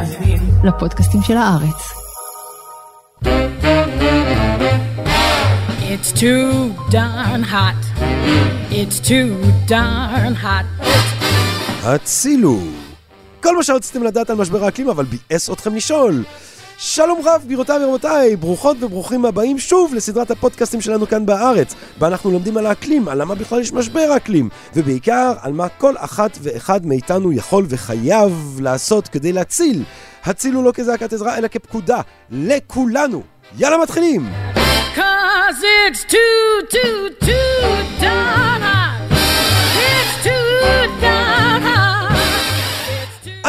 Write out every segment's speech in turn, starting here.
מאזינים לפודקאסטים של הארץ. It's too darn hot. It's too darn hot. הצילו! כל מה שרציתם לדעת על משבר האקלים, אבל ביאס אתכם לשאול. שלום רב, גבירותיי ורבותיי, ברוכות וברוכים הבאים שוב לסדרת הפודקאסטים שלנו כאן בארץ, בה אנחנו לומדים על האקלים, על למה בכלל יש משבר האקלים, ובעיקר על מה כל אחת ואחד מאיתנו יכול וחייב לעשות כדי להציל. הצילו לא כזעקת עזרה, אלא כפקודה, לכולנו. יאללה, מתחילים! Cause it's too, too, too hot. It's too too...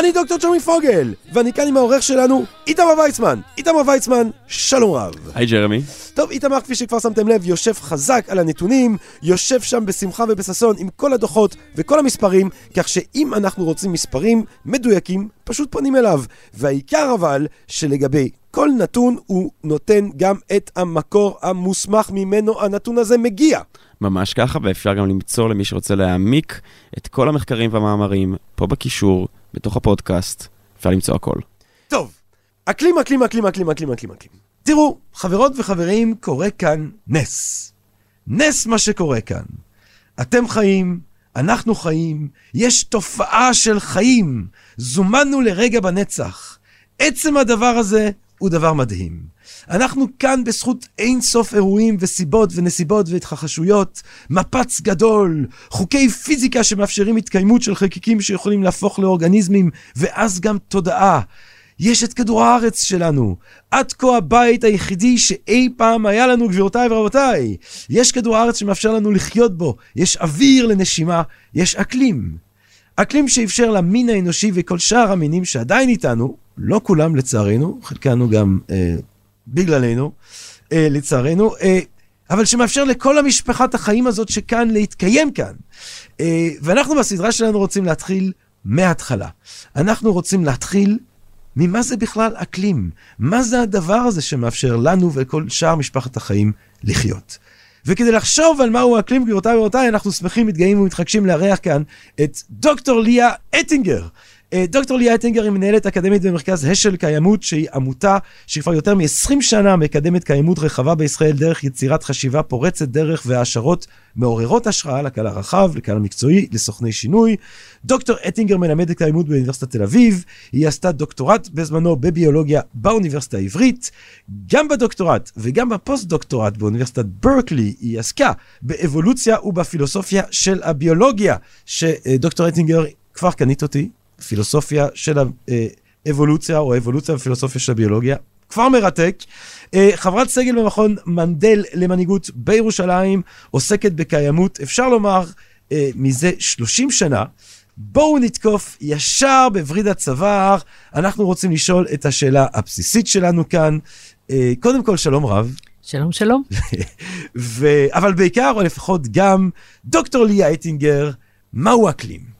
אני דוקטור צ'רמי פוגל, ואני כאן עם העורך שלנו, איתמר ויצמן. איתמר ויצמן, שלום רב. היי ג'רמי. טוב, איתמר, כפי שכבר שמתם לב, יושב חזק על הנתונים, יושב שם בשמחה ובששון עם כל הדוחות וכל המספרים, כך שאם אנחנו רוצים מספרים מדויקים, פשוט פונים אליו. והעיקר אבל, שלגבי כל נתון הוא נותן גם את המקור המוסמך ממנו הנתון הזה מגיע. ממש ככה, ואפשר גם למצוא למי שרוצה להעמיק את כל המחקרים והמאמרים פה בקישור, בתוך הפודקאסט, אפשר למצוא הכל. טוב, אקלים, אקלים, אקלים, אקלים, אקלים, אקלים, אקלים. תראו, חברות וחברים, קורה כאן נס. נס מה שקורה כאן. אתם חיים, אנחנו חיים, יש תופעה של חיים. זומנו לרגע בנצח. עצם הדבר הזה הוא דבר מדהים. אנחנו כאן בזכות אין סוף אירועים וסיבות ונסיבות והתחחשויות, מפץ גדול, חוקי פיזיקה שמאפשרים התקיימות של חלקיקים שיכולים להפוך לאורגניזמים, ואז גם תודעה. יש את כדור הארץ שלנו, עד כה הבית היחידי שאי פעם היה לנו, גבירותיי ורבותיי. יש כדור הארץ שמאפשר לנו לחיות בו, יש אוויר לנשימה, יש אקלים. אקלים שאפשר למין האנושי וכל שאר המינים שעדיין איתנו, לא כולם לצערנו, חלקנו גם אה, בגללנו, אה, לצערנו, אה, אבל שמאפשר לכל המשפחת החיים הזאת שכאן להתקיים כאן. אה, ואנחנו בסדרה שלנו רוצים להתחיל מההתחלה. אנחנו רוצים להתחיל ממה זה בכלל אקלים? מה זה הדבר הזה שמאפשר לנו ולכל שאר משפחת החיים לחיות? וכדי לחשוב על מהו האקלים, גבירותיי ורבותיי, אנחנו שמחים, מתגאים ומתחגשים לארח כאן את דוקטור ליה אטינגר. אה, דוקטור ליה אטינגר היא מנהלת אקדמית במרכז השל קיימות, שהיא עמותה שכבר יותר מ-20 שנה מקדמת קיימות רחבה בישראל דרך יצירת חשיבה פורצת דרך והעשרות מעוררות השראה לקהל הרחב, לקהל המקצועי, לסוכני שינוי. דוקטור אטינגר מלמדת קיימות באוניברסיטת תל אביב, היא עשתה דוקטורט בזמנו בביולוגיה באוניברסיטה העברית. גם בדוקטורט וגם בפוסט-דוקטורט באוניברסיטת ברקלי היא עסקה באבולוציה ובפילוסופיה של הביולוגיה, שדוקטור אטינגר כבר קנית אותי, פילוסופיה של האבולוציה או האבולוציה ופילוסופיה של הביולוגיה. כבר מרתק. אה, חברת סגל במכון מנדל למנהיגות בירושלים, עוסקת בקיימות, אפשר לומר, אה, מזה 30 שנה. בואו נתקוף ישר בווריד הצוואר. אנחנו רוצים לשאול את השאלה הבסיסית שלנו כאן. אה, קודם כל, שלום רב. שלום, שלום. ו... אבל בעיקר, או לפחות גם, דוקטור ליה אייטינגר, מהו אקלים?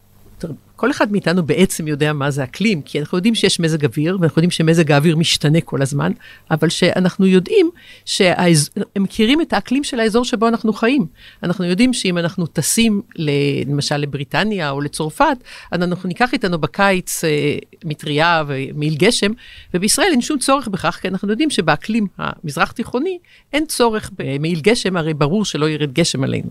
כל אחד מאיתנו בעצם יודע מה זה אקלים, כי אנחנו יודעים שיש מזג אוויר, ואנחנו יודעים שמזג האוויר משתנה כל הזמן, אבל שאנחנו יודעים שהם מכירים את האקלים של האזור שבו אנחנו חיים. אנחנו יודעים שאם אנחנו טסים למשל לבריטניה או לצרפת, אז אנחנו ניקח איתנו בקיץ אה, מטריה ומעיל גשם, ובישראל אין שום צורך בכך, כי אנחנו יודעים שבאקלים המזרח תיכוני אין צורך במעיל גשם, הרי ברור שלא ירד גשם עלינו.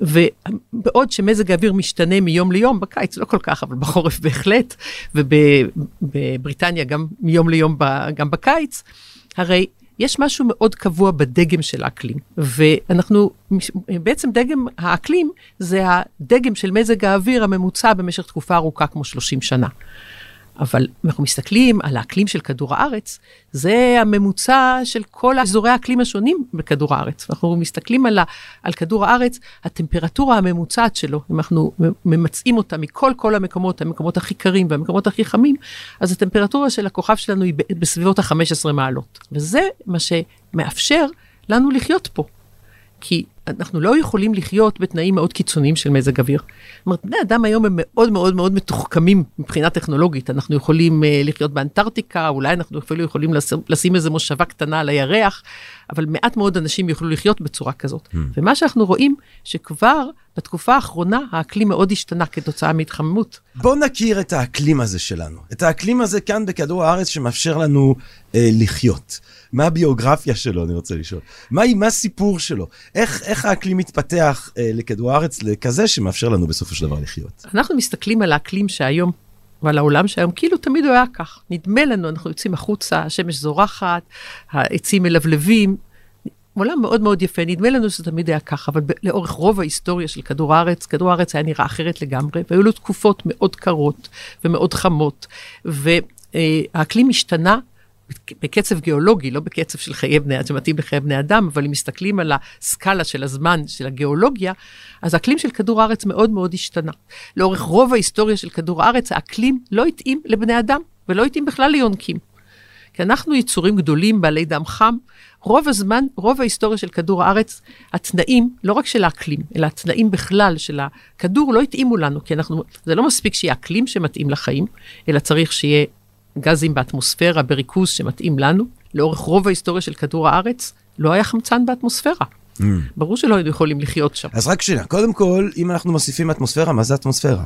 ובעוד שמזג האוויר משתנה מיום ליום, בקיץ לא כל כך, אבל בחורף בהחלט, ובבריטניה גם מיום ליום גם בקיץ, הרי יש משהו מאוד קבוע בדגם של האקלים, ואנחנו, בעצם דגם האקלים זה הדגם של מזג האוויר הממוצע במשך תקופה ארוכה כמו 30 שנה. אבל אם אנחנו מסתכלים על האקלים של כדור הארץ, זה הממוצע של כל אזורי האקלים השונים בכדור הארץ. אנחנו מסתכלים על, ה, על כדור הארץ, הטמפרטורה הממוצעת שלו, אם אנחנו ממצאים אותה מכל כל המקומות, המקומות הכי קרים והמקומות הכי חמים, אז הטמפרטורה של הכוכב שלנו היא בסביבות ה-15 מעלות. וזה מה שמאפשר לנו לחיות פה. כי אנחנו לא יכולים לחיות בתנאים מאוד קיצוניים של מזג אוויר. זאת אומרת, בני אדם היום הם מאוד מאוד מאוד מתוחכמים מבחינה טכנולוגית. אנחנו יכולים uh, לחיות באנטארקטיקה, אולי אנחנו אפילו יכולים לשים, לשים איזו מושבה קטנה על הירח, אבל מעט מאוד אנשים יוכלו לחיות בצורה כזאת. Mm. ומה שאנחנו רואים, שכבר בתקופה האחרונה האקלים מאוד השתנה כתוצאה מהתחממות. בואו נכיר את האקלים הזה שלנו. את האקלים הזה כאן בכדור הארץ שמאפשר לנו אה, לחיות. מה הביוגרפיה שלו, אני רוצה לשאול. מה, הסיפור שלו? איך, איך האקלים מתפתח אה, לכדור הארץ לכזה שמאפשר לנו בסופו של דבר לחיות? אנחנו מסתכלים על האקלים שהיום ועל העולם שהיום, כאילו תמיד הוא היה כך. נדמה לנו, אנחנו יוצאים החוצה, השמש זורחת, העצים מלבלבים, עולם מאוד מאוד יפה, נדמה לנו שזה תמיד היה ככה, אבל לאורך רוב ההיסטוריה של כדור הארץ, כדור הארץ היה נראה אחרת לגמרי, והיו לו תקופות מאוד קרות ומאוד חמות, והאקלים השתנה בקצב גיאולוגי, לא בקצב של חיי בני שמתאים לחיי בני אדם, אבל אם מסתכלים על הסקאלה של הזמן, של הגיאולוגיה, אז האקלים של כדור הארץ מאוד מאוד השתנה. לאורך רוב ההיסטוריה של כדור הארץ, האקלים לא התאים לבני אדם, ולא התאים בכלל ליונקים. כי אנחנו יצורים גדולים, בעלי דם חם. רוב הזמן, רוב ההיסטוריה של כדור הארץ, התנאים, לא רק של האקלים, אלא התנאים בכלל של הכדור לא התאימו לנו, כי אנחנו, זה לא מספיק שיהיה אקלים שמתאים לחיים, אלא צריך שיהיה גזים באטמוספירה בריכוז שמתאים לנו. לאורך רוב ההיסטוריה של כדור הארץ, לא היה חמצן באטמוספירה. Mm. ברור שלא היינו יכולים לחיות שם. אז רק שאלה, קודם כל, אם אנחנו מוסיפים אטמוספירה, מה זה אטמוספירה?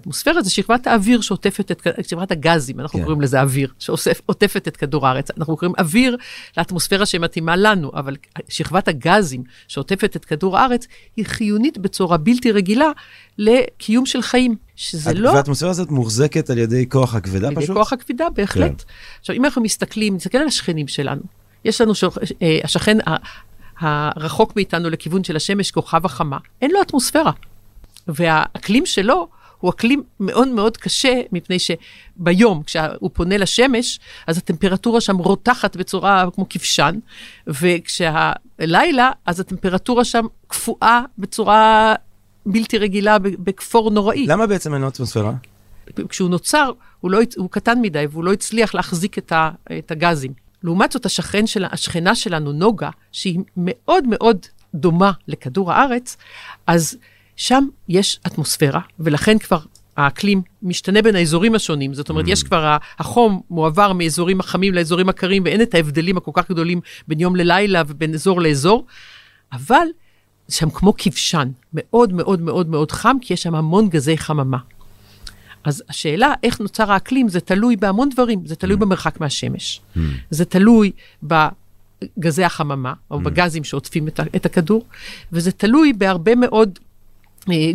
אטמוספירה זה שכבת האוויר שעוטפת את, שכבת הגזים, אנחנו כן. קוראים לזה אוויר, שעוטפת את כדור הארץ. אנחנו קוראים אוויר לאטמוספירה שמתאימה לנו, אבל שכבת הגזים שעוטפת את כדור הארץ היא חיונית בצורה בלתי רגילה לקיום של חיים, שזה לא... והאטמוספירה הזאת מוחזקת על ידי כוח הכבדה פשוט? על ידי כוח הכבדה, בהחלט. כן. עכשיו, אם אנחנו מסתכלים, נסתכל על השכנים שלנו. יש לנו, שוח, אה, השכן הרחוק מאיתנו לכיוון של השמש, כוכב החמה, אין לו אטמוספירה. והאקלים שלו הוא אקלים מאוד מאוד קשה, מפני שביום, כשהוא פונה לשמש, אז הטמפרטורה שם רותחת בצורה כמו כבשן, וכשהלילה, אז הטמפרטורה שם קפואה בצורה בלתי רגילה, בכפור נוראי. למה בעצם אין לו אטמוספירה? כשהוא נוצר, הוא, לא, הוא קטן מדי, והוא לא הצליח להחזיק את, ה, את הגזים. לעומת זאת, השכן של, השכנה שלנו, נוגה, שהיא מאוד מאוד דומה לכדור הארץ, אז שם יש אטמוספירה, ולכן כבר האקלים משתנה בין האזורים השונים. זאת אומרת, mm. יש כבר, החום מועבר מאזורים החמים לאזורים הקרים, ואין את ההבדלים הכל כך גדולים בין יום ללילה ובין אזור לאזור, אבל שם כמו כבשן, מאוד מאוד מאוד מאוד חם, כי יש שם המון גזי חממה. אז השאלה איך נוצר האקלים, זה תלוי בהמון דברים, זה תלוי mm. במרחק מהשמש. Mm. זה תלוי בגזי החממה, או mm. בגזים שעוטפים את, את הכדור, וזה תלוי בהרבה מאוד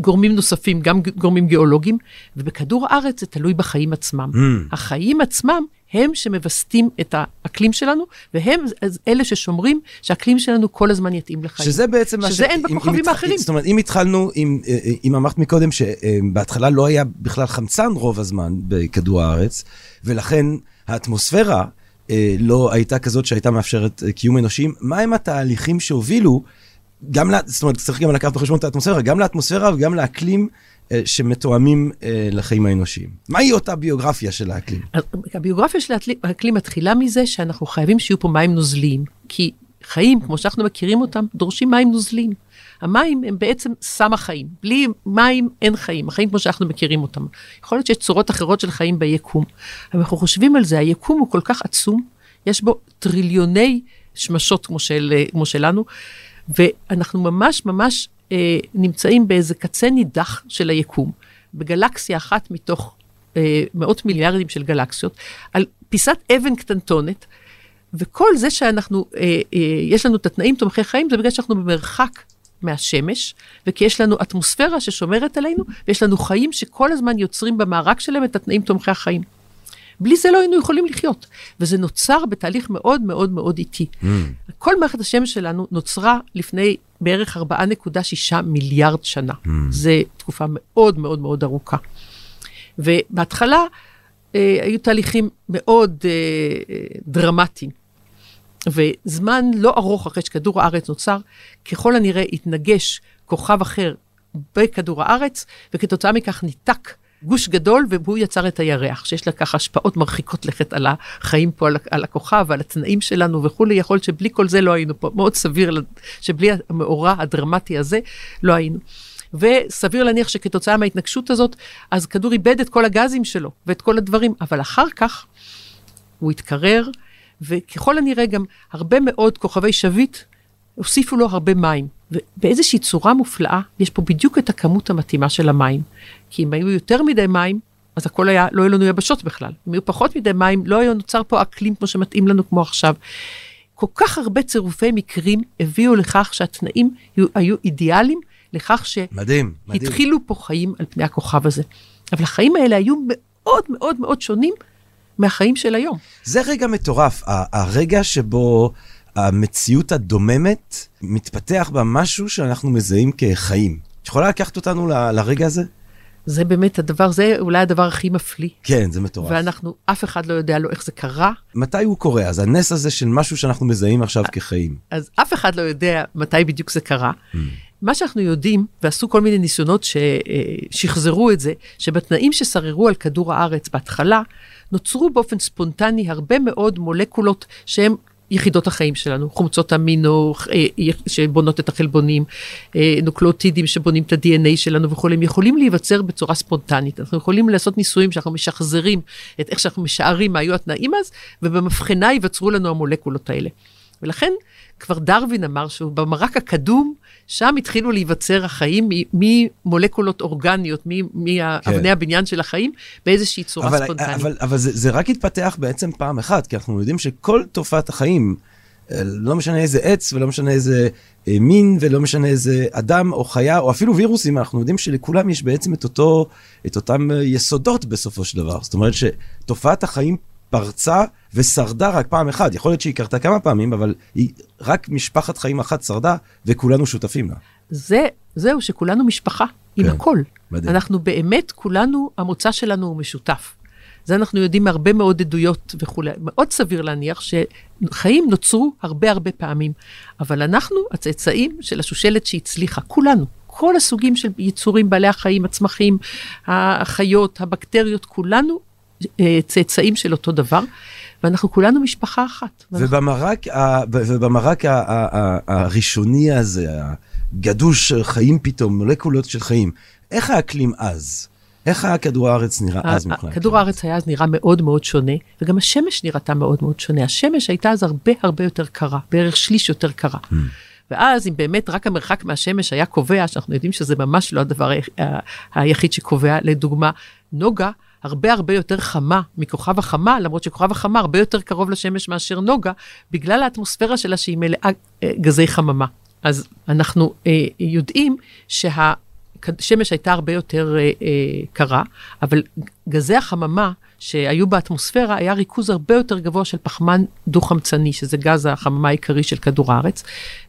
גורמים נוספים, גם גורמים גיאולוגיים, ובכדור הארץ זה תלוי בחיים עצמם. Mm. החיים עצמם הם שמווסתים את האקלים שלנו, והם אלה ששומרים שהאקלים שלנו כל הזמן יתאים לחיים. שזה בעצם מה ש... שזה אין בכוכבים האחרים. זאת אומרת, אם התחלנו, אם, אה, אה, אם אמרת מקודם שבהתחלה לא היה בכלל חמצן רוב הזמן בכדור הארץ, ולכן האטמוספירה לא הייתה כזאת שהייתה מאפשרת קיום אנושיים, מהם התהליכים שהובילו גם, זאת אומרת, צריך גם לקחת בחשבון את האטמוספירה, גם לאטמוספירה וגם לאקלים אה, שמתואמים אה, לחיים האנושיים. מהי אותה ביוגרפיה של האקלים? הביוגרפיה של האקלים מתחילה מזה שאנחנו חייבים שיהיו פה מים נוזליים, כי חיים, כמו שאנחנו מכירים אותם, דורשים מים נוזליים. המים הם בעצם סם החיים. בלי מים אין חיים, החיים כמו שאנחנו מכירים אותם. יכול להיות שיש צורות אחרות של חיים ביקום. אבל אנחנו חושבים על זה, היקום הוא כל כך עצום, יש בו טריליוני שמשות כמו, של, כמו שלנו, ואנחנו ממש ממש אה, נמצאים באיזה קצה נידח של היקום, בגלקסיה אחת מתוך אה, מאות מיליארדים של גלקסיות, על פיסת אבן קטנטונת, וכל זה שאנחנו, אה, אה, יש לנו את התנאים תומכי חיים, זה בגלל שאנחנו במרחק מהשמש, וכי יש לנו אטמוספירה ששומרת עלינו, ויש לנו חיים שכל הזמן יוצרים במארק שלהם את התנאים תומכי החיים. בלי זה לא היינו יכולים לחיות. וזה נוצר בתהליך מאוד מאוד מאוד איטי. Mm. כל מערכת השמש שלנו נוצרה לפני בערך 4.6 מיליארד שנה. Mm. זו תקופה מאוד מאוד מאוד ארוכה. ובהתחלה אה, היו תהליכים מאוד אה, דרמטיים. וזמן לא ארוך אחרי שכדור הארץ נוצר, ככל הנראה התנגש כוכב אחר בכדור הארץ, וכתוצאה מכך ניתק גוש גדול, והוא יצר את הירח, שיש לה ככה השפעות מרחיקות לכת על החיים פה, על, על הכוכב, על התנאים שלנו וכולי. יכול להיות שבלי כל זה לא היינו פה. מאוד סביר שבלי המאורע הדרמטי הזה לא היינו. וסביר להניח שכתוצאה מההתנגשות הזאת, אז כדור איבד את כל הגזים שלו ואת כל הדברים, אבל אחר כך הוא התקרר, וככל הנראה גם הרבה מאוד כוכבי שביט הוסיפו לו הרבה מים. ובאיזושהי צורה מופלאה, יש פה בדיוק את הכמות המתאימה של המים. כי אם היו יותר מדי מים, אז הכל היה, לא היו לנו יבשות בכלל. אם היו פחות מדי מים, לא היה נוצר פה אקלים כמו שמתאים לנו כמו עכשיו. כל כך הרבה צירופי מקרים הביאו לכך שהתנאים היו, היו אידיאליים לכך שהתחילו פה חיים על פני הכוכב הזה. אבל החיים האלה היו מאוד מאוד מאוד שונים מהחיים של היום. זה רגע מטורף, הרגע שבו המציאות הדוממת מתפתח בה משהו שאנחנו מזהים כחיים. את יכולה לקחת אותנו ל, לרגע הזה? זה באמת הדבר, זה אולי הדבר הכי מפליא. כן, זה מטורף. ואנחנו, אף אחד לא יודע לו איך זה קרה. מתי הוא קורה? אז הנס הזה של משהו שאנחנו מזהים עכשיו כחיים. אז אף אחד לא יודע מתי בדיוק זה קרה. Mm. מה שאנחנו יודעים, ועשו כל מיני ניסיונות ששחזרו את זה, שבתנאים ששררו על כדור הארץ בהתחלה, נוצרו באופן ספונטני הרבה מאוד מולקולות שהן יחידות החיים שלנו, חומצות אמינו אה, שבונות את החלבונים, אה, נוקלוטידים שבונים את ה-DNA שלנו וכולי, הם יכולים להיווצר בצורה ספונטנית. אנחנו יכולים לעשות ניסויים שאנחנו משחזרים את איך שאנחנו משערים מה היו התנאים אז, ובמבחנה ייווצרו לנו המולקולות האלה. ולכן כבר דרווין אמר שהוא במרק הקדום, שם התחילו להיווצר החיים ממולקולות אורגניות, מאבני כן. הבניין של החיים, באיזושהי צורה אבל, ספונטנית. אבל, אבל זה, זה רק התפתח בעצם פעם אחת, כי אנחנו יודעים שכל תופעת החיים, אה, לא משנה איזה עץ ולא משנה איזה אה, מין ולא משנה איזה אדם או חיה או אפילו וירוסים, אנחנו יודעים שלכולם יש בעצם את, אותו, את אותם אה, יסודות בסופו של דבר. זאת אומרת שתופעת החיים פרצה ושרדה רק פעם אחת. יכול להיות שהיא קרתה כמה פעמים, אבל היא רק משפחת חיים אחת שרדה, וכולנו שותפים לה. זה, זהו, שכולנו משפחה, עם כן, הכל. מדהים. אנחנו באמת, כולנו, המוצא שלנו הוא משותף. זה אנחנו יודעים מהרבה מאוד עדויות וכולי. מאוד סביר להניח שחיים נוצרו הרבה הרבה פעמים, אבל אנחנו הצאצאים של השושלת שהצליחה, כולנו. כל הסוגים של יצורים, בעלי החיים, הצמחים, החיות, הבקטריות, כולנו צאצאים של אותו דבר, ואנחנו כולנו משפחה אחת. ובמרק, ה, ובמרק ה, ה, ה, הראשוני הזה, הגדוש חיים פתאום, מולקולות של חיים, איך האקלים אז? איך היה כדור הארץ נראה אז מבחינת? כדור הארץ היה אז נראה מאוד מאוד שונה, וגם השמש נראתה מאוד מאוד שונה. השמש הייתה אז הרבה הרבה יותר קרה, בערך שליש יותר קרה. Hmm. ואז אם באמת רק המרחק מהשמש היה קובע, שאנחנו יודעים שזה ממש לא הדבר היחיד שקובע, לדוגמה, נוגה הרבה הרבה יותר חמה מכוכב החמה, למרות שכוכב החמה הרבה יותר קרוב לשמש מאשר נוגה, בגלל האטמוספירה שלה שהיא מלאה אה, גזי חממה. אז אנחנו אה, יודעים שהשמש הייתה הרבה יותר אה, אה, קרה, אבל גזי החממה שהיו באטמוספירה, היה ריכוז הרבה יותר גבוה של פחמן דו-חמצני, שזה גז החממה העיקרי של כדור הארץ,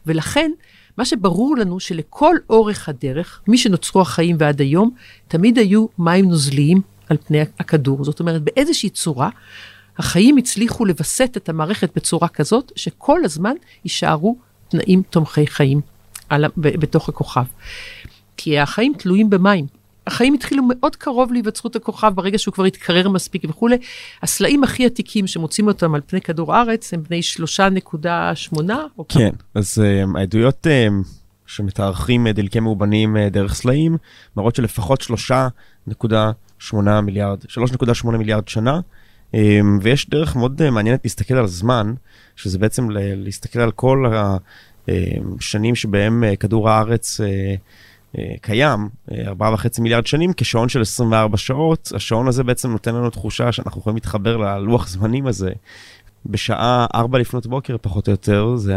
ולכן, מה שברור לנו שלכל אורך הדרך, מי שנוצרו החיים ועד היום, תמיד היו מים נוזליים על פני הכדור. זאת אומרת, באיזושהי צורה, החיים הצליחו לווסת את המערכת בצורה כזאת, שכל הזמן יישארו תנאים תומכי חיים על, בתוך הכוכב. כי החיים תלויים במים. החיים התחילו מאוד קרוב להיווצרות הכוכב ברגע שהוא כבר התקרר מספיק וכולי. הסלעים הכי עתיקים שמוצאים אותם על פני כדור הארץ הם בני 3.8 או כן, אז um, העדויות um, שמתארחים דלקי מאובנים uh, דרך סלעים מראות שלפחות 3.8 8 מיליארד, 3.8 מיליארד שנה, אמ, ויש דרך מאוד אה, מעניינת להסתכל על זמן, שזה בעצם להסתכל על כל השנים שבהם אה, כדור הארץ אה, קיים, 4.5 מיליארד שנים, כשעון של 24 שעות. השעון הזה בעצם נותן לנו תחושה שאנחנו יכולים להתחבר ללוח זמנים הזה. בשעה 4 לפנות בוקר, פחות או יותר, זה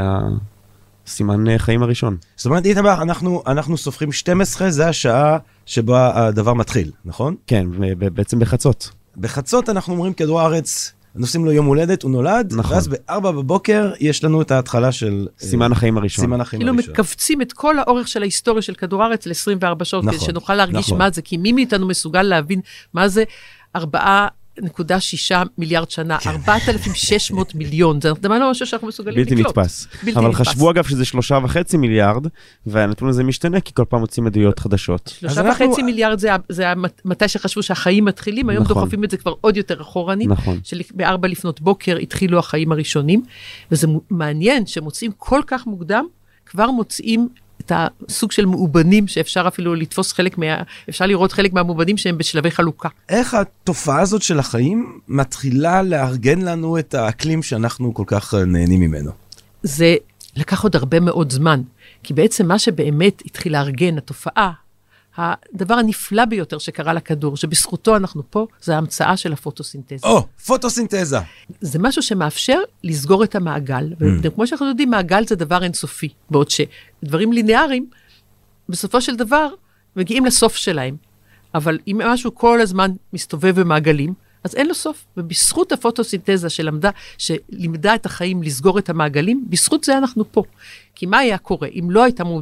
הסימן חיים הראשון. זאת אומרת, איתמר, אנחנו, אנחנו סופרים 12, זה השעה שבה הדבר מתחיל, נכון? כן, בעצם בחצות. בחצות אנחנו אומרים כדור הארץ, נוסעים לו יום הולדת, הוא נולד, נכון. ואז ב-4 בבוקר יש לנו את ההתחלה של... אה, סימן החיים הראשון. סימן החיים כאילו הראשון. כאילו מכווצים את כל האורך של ההיסטוריה של כדור הארץ ל-24 שעות, נכון, כדי שנוכל להרגיש נכון. מה זה, כי מי מאיתנו מסוגל להבין מה זה ארבעה 4.6 מיליארד שנה, 4,600 מיליון, זה דבר לא משהו שאנחנו מסוגלים בלתי לקלוט. נתפס. בלתי אבל נתפס. חשבו אגב שזה שלושה וחצי מיליארד, והנתון הזה משתנה כי כל פעם מוצאים עדויות חדשות. שלושה אז אנחנו- וחצי מיליארד זה, זה מתי שחשבו שהחיים מתחילים, היום נכון. דוחפים את זה כבר עוד יותר אחורנית. נכון. שבארבע לפנות בוקר התחילו החיים הראשונים, וזה מעניין שמוצאים כל כך מוקדם, כבר מוצאים את הסוג של מאובנים שאפשר אפילו לתפוס חלק מה... אפשר לראות חלק מהמאובנים שהם בשלבי חלוקה. איך התופעה הזאת של החיים מתחילה לארגן לנו את האקלים שאנחנו כל כך אה, נהנים ממנו? זה לקח עוד הרבה מאוד זמן, כי בעצם מה שבאמת התחיל לארגן, התופעה, הדבר הנפלא ביותר שקרה לכדור, שבזכותו אנחנו פה, זה ההמצאה של הפוטוסינתזה. או, פוטוסינתזה. זה משהו שמאפשר לסגור את המעגל. Mm. וכמו שאנחנו יודעים, מעגל זה דבר אינסופי, בעוד שדברים ליניאריים, בסופו של דבר, מגיעים לסוף שלהם. אבל אם משהו כל הזמן מסתובב במעגלים, אז אין לו סוף. ובזכות הפוטוסינתזה שלמדה, שלימדה את החיים לסגור את המעגלים, בזכות זה אנחנו פה. כי מה היה קורה אם לא, הייתה, מו-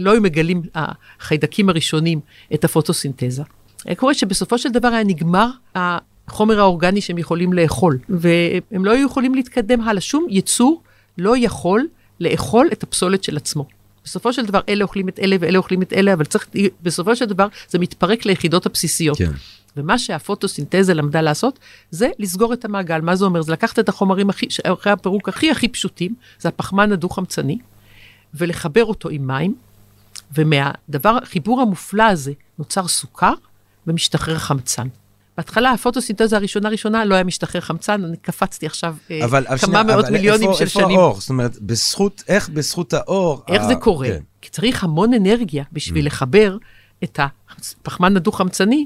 לא היו מגלים החיידקים הראשונים את הפוטוסינתזה? היה קורה שבסופו של דבר היה נגמר החומר האורגני שהם יכולים לאכול, והם לא היו יכולים להתקדם הלאה. שום יצור לא יכול לאכול את הפסולת של עצמו. בסופו של דבר אלה אוכלים את אלה ואלה אוכלים את אלה, אבל צריך, בסופו של דבר זה מתפרק ליחידות הבסיסיות. כן. ומה שהפוטוסינתזה למדה לעשות, זה לסגור את המעגל. מה זה אומר? זה לקחת את החומרים הכי, אחרי הפירוק הכי הכי פשוטים, זה הפחמן הדו-חמצני, ולחבר אותו עם מים, ומהדבר, החיבור המופלא הזה, נוצר סוכר ומשתחרר חמצן. בהתחלה הפוטוסינתזה הראשונה ראשונה לא היה משתחרר חמצן, אני קפצתי עכשיו אה, אבל כמה שנייה, מאות אבל מיליונים איפה, של איפה שנים. האור? זאת אומרת, בזכות, איך בזכות האור... איך ה- זה קורה? כן. כי צריך המון אנרגיה בשביל Mm. לחבר את הפחמן הדו-חמצני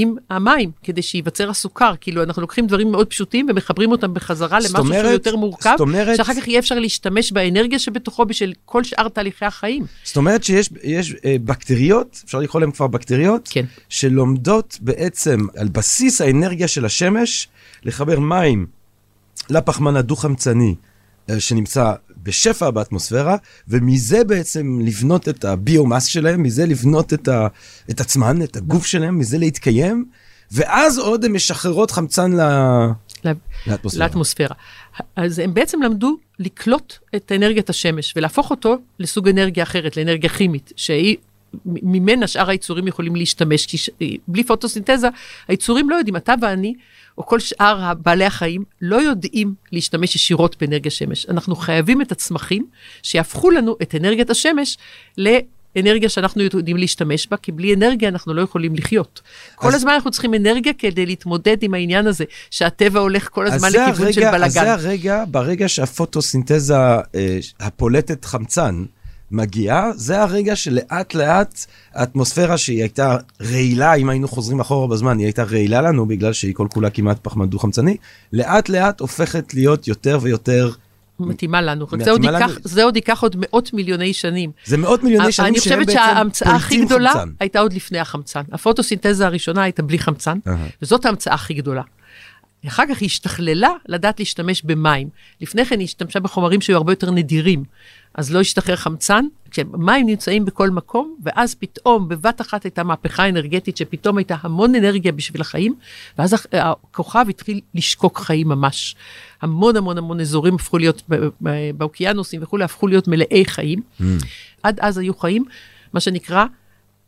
עם המים, כדי שייווצר הסוכר. כאילו, אנחנו לוקחים דברים מאוד פשוטים ומחברים אותם בחזרה למשהו שהוא אומרת- יותר מורכב, אומרת- שאחר כך יהיה אפשר להשתמש באנרגיה שבתוכו בשביל כל שאר תהליכי החיים. זאת אומרת שיש יש, אה, בקטריות, אפשר לקרוא להן כבר בקטריות, כן. שלומדות בעצם על בסיס האנרגיה של השמש, לחבר מים לפחמן הדו-חמצני אה, שנמצא בשפע באטמוספירה, ומזה בעצם לבנות את הביומאס שלהם, מזה לבנות את, ה, את עצמן, את הגוף שלהם, מזה להתקיים, ואז עוד הן משחררות חמצן ל... לאטמוספירה. לאטמוספירה. אז הם בעצם למדו לקלוט את אנרגיית השמש ולהפוך אותו לסוג אנרגיה אחרת, לאנרגיה כימית, שהיא, ממנה שאר היצורים יכולים להשתמש, כי ש... בלי פוטוסינתזה, היצורים לא יודעים, אתה ואני, או כל שאר בעלי החיים, לא יודעים להשתמש ישירות באנרגיה שמש. אנחנו חייבים את הצמחים שיהפכו לנו את אנרגיית השמש ל... אנרגיה שאנחנו יודעים להשתמש בה, כי בלי אנרגיה אנחנו לא יכולים לחיות. כל אז- הזמן אנחנו צריכים אנרגיה כדי להתמודד עם העניין הזה, שהטבע הולך כל אז הזמן לכיוון של הרגע- אז בלאגן. זה הרגע, ברגע שהפוטוסינתזה אה, הפולטת חמצן מגיעה, זה הרגע שלאט לאט האטמוספירה שהיא הייתה רעילה, אם היינו חוזרים אחורה בזמן, היא הייתה רעילה לנו בגלל שהיא כל כולה כמעט פחמן דו-חמצני, לאט לאט הופכת להיות יותר ויותר, מתאימה לנו. מתאימה זה עוד, לנו. ייקח, זה עוד ייקח עוד מאות מיליוני שנים. זה מאות מיליוני שנים אני שהם חושבת בעצם שההמצאה הכי פולטים גדולה חמצן. הייתה עוד לפני החמצן. הפוטוסינתזה הראשונה הייתה בלי חמצן, אהה. וזאת ההמצאה הכי גדולה. אחר כך היא השתכללה לדעת להשתמש במים. לפני כן היא השתמשה בחומרים שהיו הרבה יותר נדירים, אז לא השתחרר חמצן. כשמים נמצאים בכל מקום, ואז פתאום בבת אחת הייתה מהפכה אנרגטית, שפתאום הייתה המון אנרגיה בשביל החיים, ואז הכ- הכוכב התחיל לשקוק חיים ממש. המון המון המון אזורים הפכו להיות, באוקיינוסים וכולי, הפכו להיות מלאי חיים. עד אז היו חיים, מה שנקרא,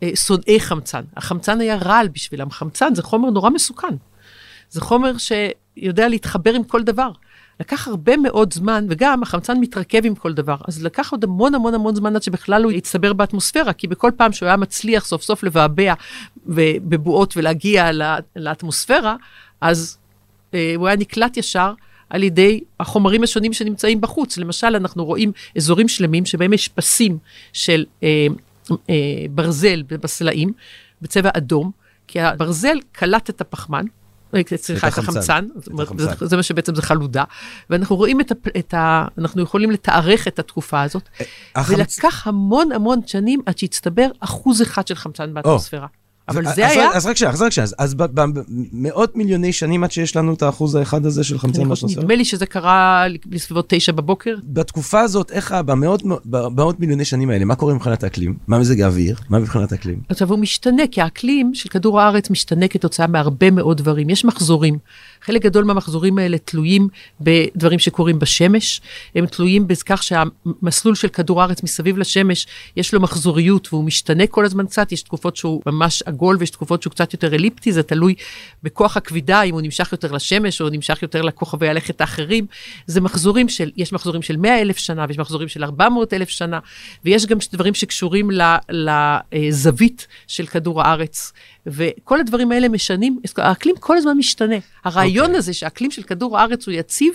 אה, שונאי חמצן. החמצן היה רעל בשבילם. חמצן זה חומר נורא מסוכן. זה חומר שיודע להתחבר עם כל דבר. לקח הרבה מאוד זמן, וגם החמצן מתרכב עם כל דבר, אז לקח עוד המון המון המון זמן עד שבכלל הוא יצטבר באטמוספירה, כי בכל פעם שהוא היה מצליח סוף סוף לבעבע בבועות ולהגיע לאטמוספירה, אז אה, הוא היה נקלט ישר על ידי החומרים השונים שנמצאים בחוץ. למשל, אנחנו רואים אזורים שלמים שבהם יש פסים של אה, אה, ברזל בסלעים בצבע אדום, כי הברזל קלט את הפחמן. אה, סליחה, את החמצן. זה, מה שבעצם זה חלודה, ואנחנו רואים את, ה... אנחנו יכולים לתארך את התקופה הזאת, החמצ- ולקח המון המון שנים עד שהצטבר אחוז אחד של חמצן באטמוספירה. אבל זה אז היה... אז רק שנייה, אז רק שנייה, אז- אז במאות מיליוני שנים עד שיש לנו את האחוז האחד הזה של חמצן באטמוספירה? נדמה לי שזה קרה בסביבות תשע בבוקר. בתקופה הזאת, איך, במאות, במאות מיליוני שנים האלה, מה קורה מבחינת האקלים? מה מזג האוויר? מה מבחינת האקלים? עכשיו הוא משתנה, כי האקלים של כדור הארץ משתנה כתוצאה מהרבה מאוד דברים. יש מחזורים. חלק גדול מהמחזורים האלה תלויים בדברים שקורים בשמש. הם תלויים בכך שהמסלול של כדור הארץ מסביב לשמש, יש לו מחזוריות והוא משתנה כל הזמן קצת. יש תקופות שהוא ממש עגול ויש תקופות שהוא קצת יותר אליפטי, זה תלוי בכוח הכבידה, אם הוא נמשך יותר לשמש או נמשך יותר לכוכבי הלכת האחרים. זה מחזורים של, יש מחזורים של 100 אלף שנה ויש מחזורים של 400 אלף שנה, ויש גם דברים שקשורים לזווית של כדור הארץ. וכל הדברים האלה משנים, האקלים כל הזמן משתנה. הרעיון okay. הזה שהאקלים של כדור הארץ הוא יציב,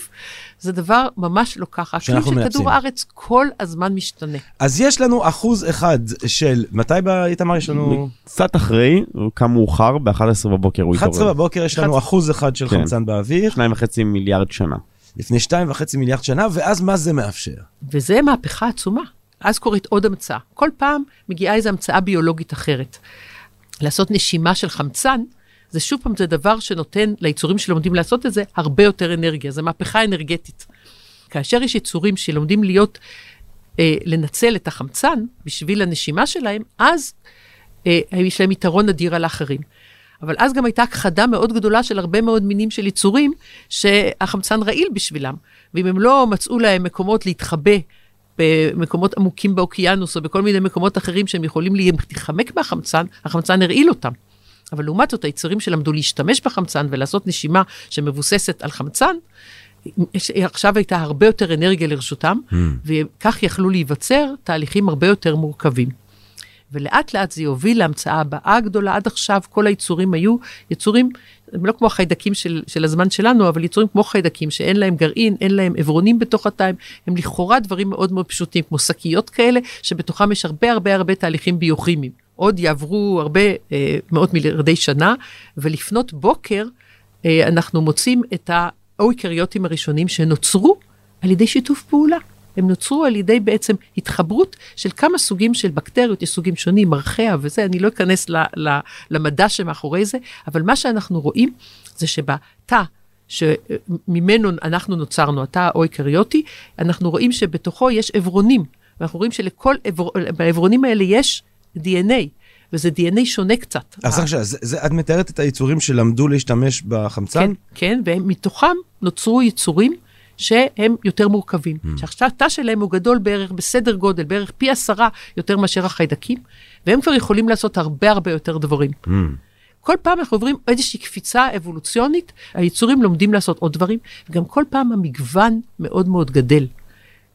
זה דבר ממש לא ככה. האקלים של מנצלים. כדור הארץ כל הזמן משתנה. אז יש לנו אחוז אחד של, מתי באיתמר יש לנו? קצת אחרי, הוא קם מאוחר, ב-11 בבוקר הוא 11 התעורר. בבוקר יש לנו 11. אחוז אחד של כן. חמצן באוויר, שניים וחצי מיליארד שנה. לפני שתיים וחצי מיליארד שנה, ואז מה זה מאפשר? וזה מהפכה עצומה. אז קורית עוד המצאה. כל פעם מגיעה איזו המצאה ביולוגית אחרת. לעשות נשימה של חמצן, זה שוב פעם, זה דבר שנותן ליצורים שלומדים לעשות את זה הרבה יותר אנרגיה. זו מהפכה אנרגטית. כאשר יש יצורים שלומדים להיות, אה, לנצל את החמצן בשביל הנשימה שלהם, אז אה, יש להם יתרון אדיר על האחרים. אבל אז גם הייתה הכחדה מאוד גדולה של הרבה מאוד מינים של יצורים שהחמצן רעיל בשבילם. ואם הם לא מצאו להם מקומות להתחבא במקומות עמוקים באוקיינוס או בכל מיני מקומות אחרים שהם יכולים להתחמק מהחמצן, החמצן הרעיל אותם. אבל לעומת זאת, היצורים שלמדו להשתמש בחמצן ולעשות נשימה שמבוססת על חמצן, עכשיו הייתה הרבה יותר אנרגיה לרשותם, וכך יכלו להיווצר תהליכים הרבה יותר מורכבים. ולאט לאט זה יוביל להמצאה הבאה הגדולה. עד עכשיו כל היצורים היו יצורים, הם לא כמו החיידקים של, של הזמן שלנו, אבל יצורים כמו חיידקים שאין להם גרעין, אין להם עברונים בתוך התא, הם- לכאורה דברים מאוד מאוד פשוטים, כמו שקיות כאלה, שבתוכם יש הרבה הרבה הרבה תהליכים ביוכימיים. עוד יעברו הרבה אה, מאות מיליארדי שנה, ולפנות בוקר אה, אנחנו מוצאים את האויקריוטים הראשונים שנוצרו על ידי שיתוף פעולה. הם נוצרו על ידי בעצם התחברות של כמה סוגים של בקטריות, יש סוגים שונים, מרחיה וזה, אני לא אכנס ל, ל, למדע שמאחורי זה, אבל מה שאנחנו רואים זה שבתא שממנו אנחנו נוצרנו, התא האויקריוטי, אנחנו רואים שבתוכו יש עברונים, ואנחנו רואים שלכל עבר, האלה יש DNA, וזה DNA שונה קצת. אז עכשיו, זה- זה- את מתארת את היצורים שלמדו להשתמש בחמצן? כן, כן, ומתוכם נוצרו יצורים שהם יותר מורכבים. Mm. שעכשיו התא שלהם הוא גדול בערך בסדר גודל, בערך פי עשרה יותר מאשר החיידקים, והם כבר יכולים לעשות הרבה הרבה יותר דברים. Mm. כל פעם אנחנו עוברים איזושהי קפיצה אבולוציונית, היצורים לומדים לעשות עוד דברים, וגם כל פעם המגוון מאוד מאוד גדל.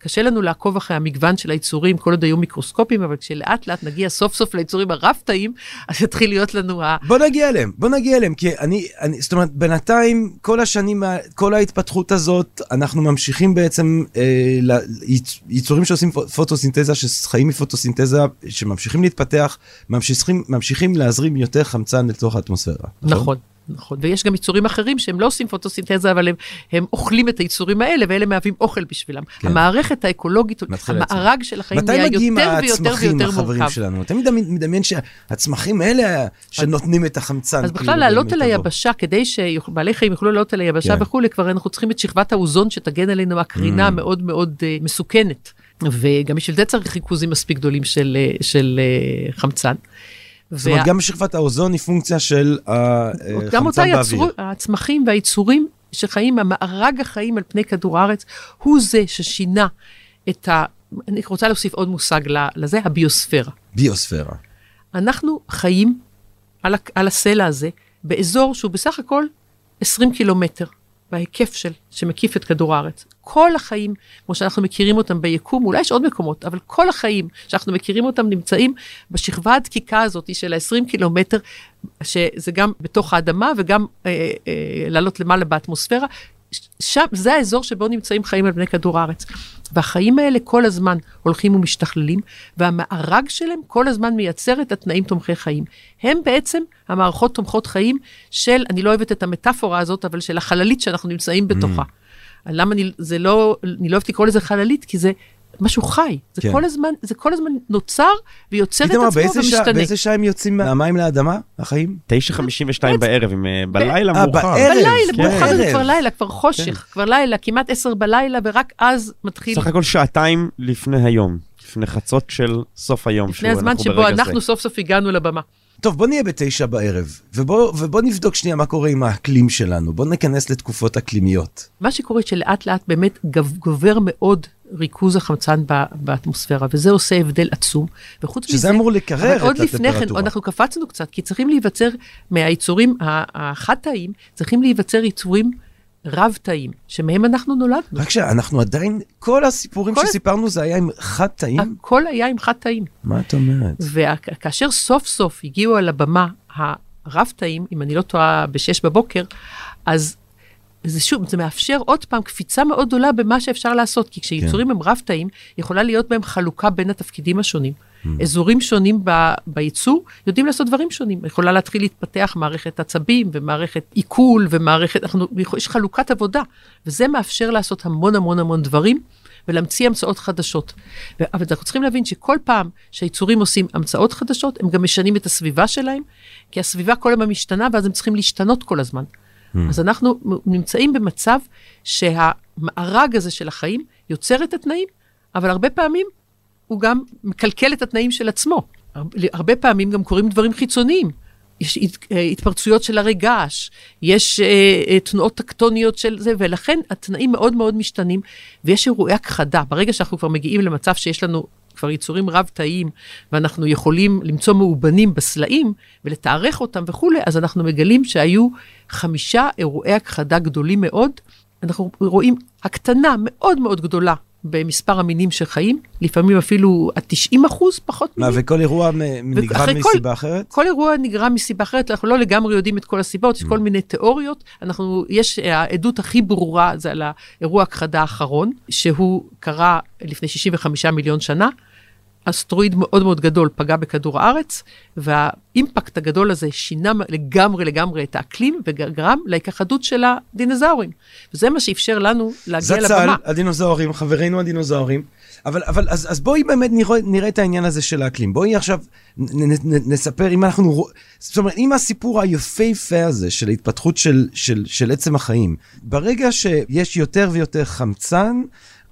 קשה לנו לעקוב אחרי המגוון של היצורים, כל עוד היו מיקרוסקופים, אבל כשלאט לאט נגיע סוף סוף ליצורים הרב-תאים, אז יתחיל להיות לנו ה... בוא נגיע אליהם, בוא נגיע אליהם, כי אני, אני, זאת אומרת, בינתיים, כל השנים, כל ההתפתחות הזאת, אנחנו ממשיכים בעצם, אה, ל, יצ, יצורים שעושים פו- פוטוסינתזה, שחיים מפוטוסינתזה, שממשיכים להתפתח, ממשיכים, ממשיכים להזרים יותר חמצן לתוך האטמוספירה. נכון, נכון. ויש גם יצורים אחרים שהם לא עושים פוטוסינתזה, אבל הם, הם אוכלים את היצורים האלה, ואלה מהווים אוכל בשבילם. כן. המערכת האקולוגית. המארג של החיים מתי נהיה מגיעים יותר ויותר הצמחים, ויותר החברים מורכב. שלנו? אתה מדמיין, שהצמחים האלה שנותנים את החמצן. אז כאילו, בכלל לעלות על. היבשה, כדי שבעלי חיים יוכלו לעלות על היבשה כן. וכולי, כבר אנחנו צריכים את שכבת האוזון שתגן עלינו מהקרינה Mm. המאוד מאוד אה, מסוכנת. וגם בשביל זה צריך ריכוזים מספיק גדולים של, אה, של אה, חמצן. זאת אומרת, גם שכבת האוזון היא פונקציה של גם אותה החמצן יצרו, באוויר. הצמחים והיצורים שחיים, המארג החיים על פני כדור הארץ, הוא זה ששינה את ה... אני רוצה להוסיף עוד מושג לזה, הביוספירה. ביוספירה. אנחנו חיים על, על הסלע הזה באזור שהוא בסך הכל 20 קילומטר בהיקף של, שמקיף את כדור הארץ. כל החיים, כמו שאנחנו מכירים אותם ביקום, אולי יש עוד מקומות, אבל כל החיים שאנחנו מכירים אותם נמצאים בשכבה הדקיקה הזאת של ה-20 קילומטר, שזה גם בתוך האדמה וגם אה, אה, לעלות למעלה באטמוספירה. שם, זה האזור שבו נמצאים חיים על פני כדור הארץ. והחיים האלה כל הזמן הולכים ומשתכללים, והמארג שלהם כל הזמן מייצר את התנאים תומכי חיים. הם בעצם המערכות תומכות חיים של, אני לא אוהבת את המטאפורה הזאת, אבל של החללית שאנחנו נמצאים בתוכה. למה אני, זה לא, אני לא אוהבת לקרוא לזה חללית? כי זה משהו חי. זה כן. כל הזמן, זה כל הזמן נוצר ויוצר את עצמו באיזה ומשתנה. באיזה שעה הם יוצאים מהמים לאדמה, החיים? 9:52 בערב, עם, אה, בלילה אה, מאוחר. בערב. בלילה, כן. מאוחר זה. כבר לילה, כבר חושך, כבר לילה, כמעט עשר בלילה, ורק אז מתחיל, סך הכל שעתיים לפני היום, לפני חצות של סוף היום. לפני הזמן אנחנו שבו. אנחנו סוף סוף הגענו לבמה. טוב, בוא נהיה בתשע בערב, ובוא, ובוא נבדוק שנייה מה קורה עם האקלים שלנו. בוא ניכנס לתקופות אקלימיות. מה שקורה שלאט לאט באמת גב- גובר מאוד ריכוז החמצן באטמוספירה, וזה עושה הבדל עצום. וחוץ מזה... שזה אמור לקרר אבל עוד את לפני כן, הטמפרטורה. אנחנו קפצנו קצת, כי צריכים להיווצר מהיצורים החד-תאיים, צריכים להיווצר יצורים רב-תאיים, שמהם אנחנו נולדנו. רק שאנחנו עדיין, כל הסיפורים כל- שסיפרנו זה היה עם חד תאים? הכל היה עם חד-תאים. מה את אומרת? וכאשר סוף סוף הגיעו על הבמה הרב-תאים, אם אני לא טועה, בשש בבוקר, אז זה שוב, זה מאפשר עוד פעם קפיצה מאוד גדולה במה שאפשר לעשות, כי כשיצורים כן. הם רב-תאים, יכולה להיות בהם חלוקה בין התפקידים השונים. אזורים שונים ב, בייצור יודעים לעשות דברים שונים. יכולה להתחיל להתפתח מערכת עצבים ומערכת עיכול ומערכת, אנחנו, יש חלוקת עבודה, וזה מאפשר לעשות המון המון המון דברים. ולהמציא המצאות חדשות. ו- אבל אנחנו צריכים להבין שכל פעם שהיצורים עושים המצאות חדשות, הם גם משנים את הסביבה שלהם, כי הסביבה כל הזמן משתנה, ואז הם צריכים להשתנות כל הזמן. אז אנחנו נמצאים במצב שהמארג הזה של החיים יוצר את התנאים, אבל הרבה פעמים הוא גם מקלקל את התנאים של עצמו. הר- הרבה פעמים גם קורים דברים חיצוניים. יש הת- התפרצויות של הרי געש, יש אה, אה, תנועות טקטוניות של זה, ולכן התנאים מאוד מאוד משתנים, ויש אירועי הכחדה. ברגע שאנחנו כבר מגיעים למצב שיש לנו כבר יצורים רב-תאיים, ואנחנו יכולים למצוא מאובנים בסלעים ולתארך אותם וכולי, אז אנחנו מגלים שהיו חמישה אירועי הכחדה גדולים מאוד. אנחנו רואים הקטנה מאוד מאוד גדולה במספר המינים שחיים, לפעמים אפילו עד 90 אחוז פחות מה, מינים. וכל אירוע נגרם ואחרי כל- מסיבה אחרת? כל אירוע נגרם מסיבה אחרת, אנחנו לא לגמרי יודעים את כל הסיבות, יש כל מיני תיאוריות. אנחנו, יש, העדות הכי ברורה זה על האירוע הכחדה האחרון, שהוא קרה לפני 65 מיליון שנה. אסטרואיד מאוד מאוד גדול פגע בכדור הארץ, והאימפקט הגדול הזה שינה לגמרי לגמרי את האקלים, וגרם להיכחדות של הדינוזאורים. וזה מה שאפשר לנו להגיע לבמה. זצ"ל, הדינוזאורים, חברינו הדינוזאורים. אבל, אבל אז, אז בואי באמת נראה, נראה את העניין הזה של האקלים. בואי עכשיו נ, נ, נ, נספר, אם אנחנו, זאת אומרת, אם הסיפור היפהפה הזה של ההתפתחות של, של, של עצם החיים, ברגע שיש יותר ויותר חמצן,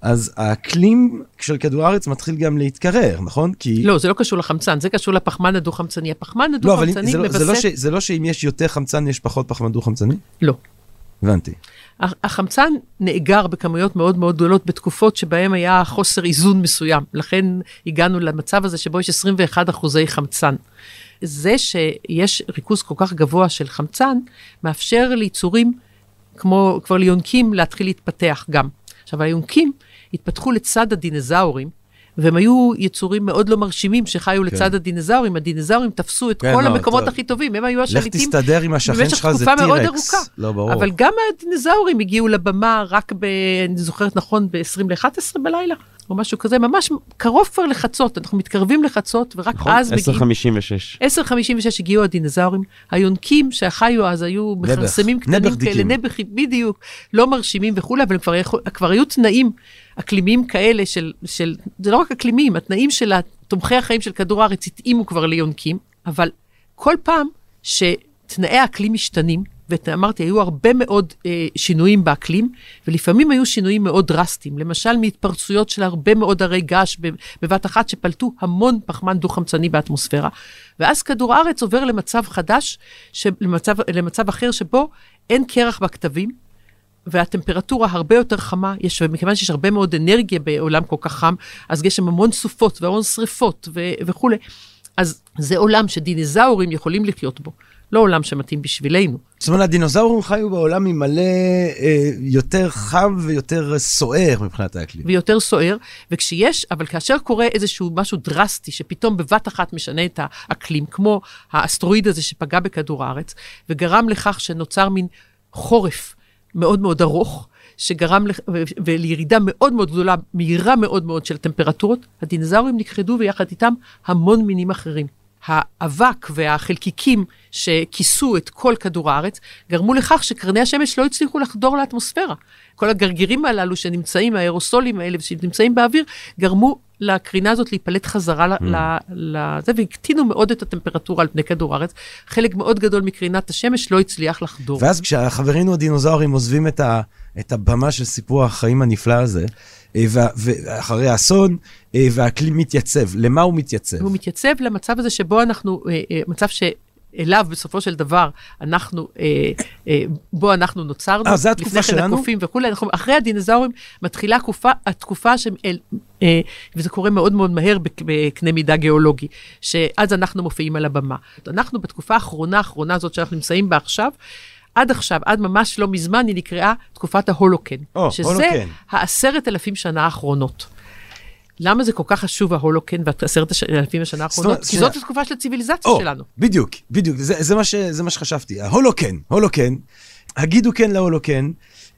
אז האקלים של כדור הארץ מתחיל גם להתקרר, נכון? כי... לא, זה לא קשור לחמצן, זה קשור לפחמן הדו-חמצני. הפחמן לא, אבל הדו-חמצני זה לא, מבסס... זה, לא ש, זה לא שאם יש יותר חמצן, יש פחות פחמן דו-חמצני? לא. הבנתי. הח- החמצן נאגר בכמויות מאוד מאוד גדולות בתקופות שבהן היה חוסר איזון מסוים. לכן הגענו למצב הזה שבו יש 21 אחוזי חמצן. זה שיש ריכוז כל כך גבוה של חמצן, מאפשר ליצורים כמו כבר ליונקים להתחיל להתפתח גם. עכשיו, היונקים התפתחו לצד הדינוזאורים, והם היו יצורים מאוד לא מרשימים שחיו לצד הדינוזאורים. הדינוזאורים תפסו את כן, כל לא, המקומות טוב. הכי טובים, הם היו לך השליטים. תסתדר עם השכן במשך שלך, זה תקופה מאוד טירקס. ארוכה. לא, ברור. אבל גם הדינוזאורים הגיעו לבמה רק ב... אני זוכרת נכון, ב-20 ל-11 בלילה, או משהו כזה, ממש קרוב כבר לחצות, אנחנו מתקרבים לחצות, ורק נכון? אז מגיעים... 10:56. 10.56 הגיעו הדינוזאורים, היונקים שהחיו אז היו נעבעך, מכרסמים קטנים נעבעכדיקים. כאלה, נעבעכים, בדיוק, לא מרשימים וכולי, אבל כבר, יכול, כבר היו תנאים אקלימיים כאלה של, של, זה לא רק אקלימיים, התנאים של תומכי החיים של כדור הארץ התאימו כבר ליונקים, אבל כל פעם שתנאי האקלים משתנים, ואמרתי, היו הרבה מאוד אה, שינויים באקלים, ולפעמים היו שינויים מאוד דרסטיים. למשל, מהתפרצויות של הרבה מאוד הרי געש בבת אחת, שפלטו המון פחמן דו-חמצני באטמוספירה. ואז כדור הארץ עובר למצב חדש. למצב, למצב אחר שבו אין קרח בכתבים, והטמפרטורה הרבה יותר חמה, יש, ומכיוון שיש הרבה מאוד אנרגיה בעולם כל כך חם, אז יש שם המון סופות והמון שריפות וכולי. אז זה עולם שדינוזאורים יכולים לחיות בו, לא עולם שמתאים בשבילנו. זאת אומרת, הדינוזאורים חיו בעולם עם מלא אה, יותר חם ויותר סוער מבחינת האקלים. ויותר סוער, וכשיש, אבל כאשר קורה איזשהו משהו דרסטי, שפתאום בבת אחת משנה את האקלים, כמו האסטרואיד הזה שפגע בכדור הארץ, וגרם לכך שנוצר מין חורף מאוד מאוד ארוך, שגרם ו- ולירידה מאוד מאוד גדולה, מהירה מאוד מאוד של הטמפרטורות, הדינוזאורים נכחדו ויחד איתם המון מינים אחרים. האבק והחלקיקים שכיסו את כל כדור הארץ, גרמו לכך שקרני השמש לא הצליחו לחדור לאטמוספירה. כל הגרגירים הללו שנמצאים, האירוסולים האלה שנמצאים באוויר, גרמו לקרינה הזאת להיפלט חזרה Mm. לזה, והקטינו מאוד את הטמפרטורה על פני כדור הארץ. חלק מאוד גדול מקרינת השמש לא הצליח לחדור. ואז כשחברינו הדינוזאורים עוזבים את, ה, את הבמה של סיפור החיים הנפלא הזה, ואחרי האסון, אה, והאקלים מתייצב, למה הוא מתייצב? הוא מתייצב למצב הזה שבו אנחנו, אה, אה, מצב שאליו בסופו של דבר אנחנו, אה, אה, בו אנחנו נוצרנו. אה, זה התקופה לפני כן שלנו? הקופים וכולי, אנחנו, אחרי הדינוזאורים מתחילה התקופה, התקופה ש... אל, אה, וזה קורה מאוד מאוד מהר בק- בקנה מידה גיאולוגי, שאז אנחנו מופיעים על הבמה. אנחנו בתקופה האחרונה, האחרונה הזאת שאנחנו נמצאים בה עכשיו, עד עכשיו, עד ממש לא מזמן, היא נקראה תקופת ההולוקן. או, שזה הולוקן. העשרת אלפים שנה האחרונות. למה זה כל כך חשוב ההולוקן ועשרת אלפים השנה האחרונות? כי. זאת התקופה של הציוויליזציה או, בדיוק. בדיוק, זה, זה, מה ש, זה מה שחשבתי. ההולוקן, הולוקן, הגידו כן להולוקן,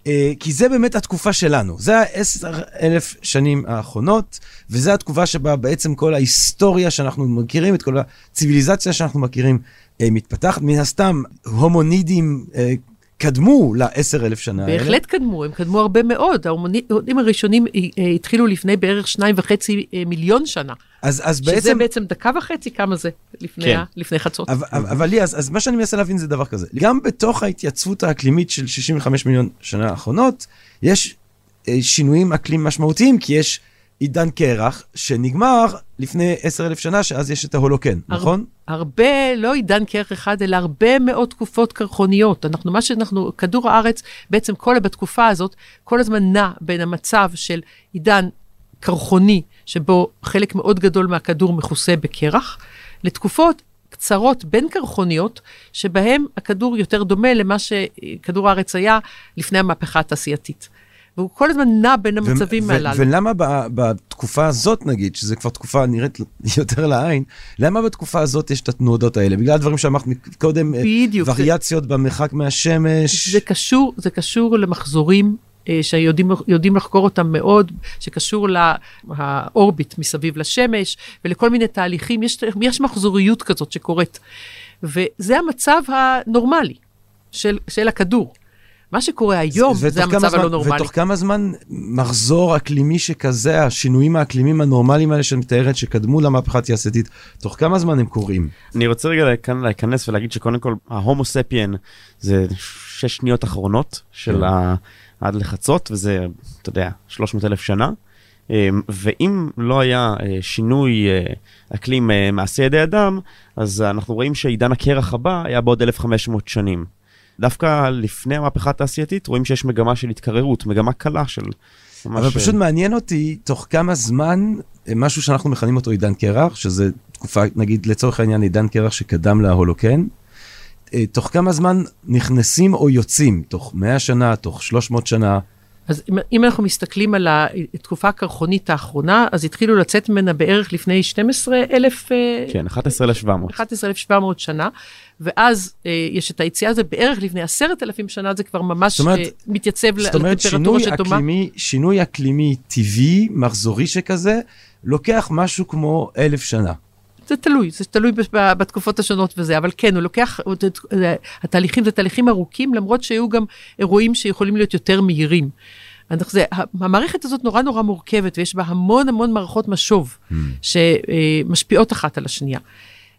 אה, כי זה באמת התקופה שלנו. זה העשר אלף שנים האחרונות, וזו התקופה שבה בעצם כל ההיסטוריה שאנחנו מכירים, את כל הציוויליזציה שאנחנו מכירים, מתפתחת. מן הסתם, הומונידים אה, קדמו לעשר אלף שנה האלה. בהחלט קדמו, הם קדמו הרבה מאוד. ההומונידים הראשונים אה, אה, התחילו לפני בערך שניים וחצי אה, מיליון שנה. אז, אז שזה בעצם... בעצם דקה וחצי, כמה זה לפני, כן. ה- לפני חצות. אבל, אבל לי, אז, אז מה שאני מנסה להבין זה דבר כזה. גם בתוך ההתייצבות האקלימית של 65 מיליון שנה האחרונות, יש אה, שינויים אקלים משמעותיים, כי יש עידן קרח שנגמר לפני 10 אלף שנה, שאז יש את ההולוקן, הר- נכון? הרבה, לא עידן קרח אחד, אלא הרבה מאוד תקופות קרחוניות. אנחנו, מה שאנחנו, כדור הארץ, בעצם כל, בתקופה הזאת, כל הזמן נע בין המצב של עידן קרחוני, שבו חלק מאוד גדול מהכדור מכוסה בקרח, לתקופות קצרות בין קרחוניות, שבהם הכדור יותר דומה למה שכדור הארץ היה לפני המהפכה התעשייתית. והוא כל הזמן נע בין המצבים ו- הללו. ולמה ב- בתקופה הזאת, נגיד, שזה כבר תקופה נראית יותר לעין, למה בתקופה הזאת יש את התנודות האלה? בגלל הדברים שאמרת קודם, אה, בדיוק. זה- וריאציות במרחק מהשמש. זה קשור, זה קשור למחזורים אה, שיודעים יודעים לחקור אותם מאוד, שקשור ל orbit מסביב לשמש ולכל מיני תהליכים, יש, יש מחזוריות כזאת שקורית. וזה המצב הנורמלי של, של הכדור. מה שקורה היום זה, כמה המצב זמן- הלא נורמלי. ותוך כמה זמן מחזור אקלימי שכזה, השינויים האקלימיים הנורמליים האלה שאת מתארת, שקדמו למהפכה התעשייתית, תוך כמה זמן הם קורים? אני רוצה רגע כאן להיכנס ולהגיד שקודם כל ההומו ספיאן זה שש שניות אחרונות של כן. ה... עד לחצות וזה אתה יודע 300 אלף שנה. אמ, ואם לא היה אה, שינוי אה, אקלים אה, מעשה ידי אדם אז אנחנו רואים שעידן הקרח הבא היה בעוד 1500 שנים. דווקא לפני המהפכה התעשייתית רואים שיש מגמה של התקררות מגמה קלה של. אבל אה, פשוט מעניין אותי, תוך כמה זמן, אה, משהו שאנחנו מכנים אותו עידן קרח, שזה תקופה, נגיד לצורך העניין עידן קרח שקדם להולוקן, אה, תוך כמה זמן נכנסים או יוצאים, תוך 100 שנה, תוך 300 שנה, אז אם, אם אנחנו מסתכלים על התקופה הקרחונית האחרונה, אז התחילו לצאת ממנה בערך לפני 12 אלף... אה, כן 11,700. 11,700 שנה, ואז אה, יש את היציאה הזו בערך לפני עשרת אלפים שנה, זה כבר ממש זאת אומרת- אה, מתייצב זאת אומרת לטמפרטורה שינוי שדומה. אקלימי, שינוי אקלימי טבעי, מחזורי שכזה, לוקח משהו כמו אלף שנה. זה תלוי, זה תלוי בתקופות השונות וזה, אבל כן, הוא לוקח, התהליכים זה תהליכים ארוכים, למרות שהיו גם אירועים שיכולים להיות יותר מהירים. זה, המערכת הזאת נורא נורא מורכבת, ויש בה המון המון מערכות משוב, שמשפיעות אחת על השנייה.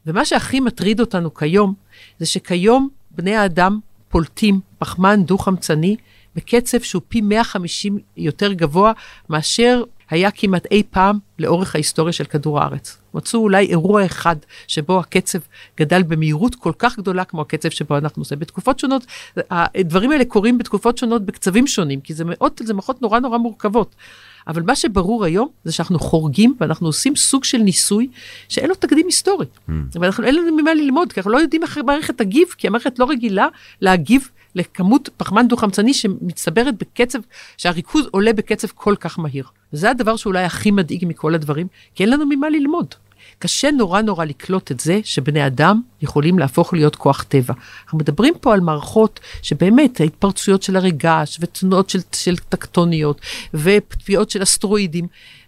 ומה שהכי מטריד אותנו כיום, זה שכיום בני האדם פולטים פחמן דו-חמצני בקצב שהוא פי 150 יותר גבוה מאשר היה כמעט אי פעם לאורך ההיסטוריה של כדור הארץ. מצאו אולי אירוע אחד שבו הקצב גדל במהירות כל כך גדולה כמו הקצב שבו אנחנו עושים. בתקופות שונות, הדברים האלה קורים בתקופות שונות בקצבים שונים, כי זה מאוד, זה מערכות נורא נורא מורכבות. אבל מה שברור היום זה שאנחנו חורגים ואנחנו עושים סוג של ניסוי שאין לו תקדים היסטורי. Mm. ואנחנו אין לנו ממה ללמוד, כי אנחנו לא יודעים איך המערכת תגיב, כי המערכת לא רגילה להגיב לכמות פחמן דו-חמצני שמצטברת בקצב, שהריכוז עולה בקצב כל כך מהיר. וזה הדבר שאולי הכי מדאיג מכל הדברים, כי אין לנו ממה ללמוד. קשה נורא נורא לקלוט את זה שבני אדם יכולים להפוך להיות כוח טבע. אנחנו מדברים פה על מערכות שבאמת ההתפרצויות של הרגש ותנועות של, של טקטוניות ופגיעות של אסטרואידים,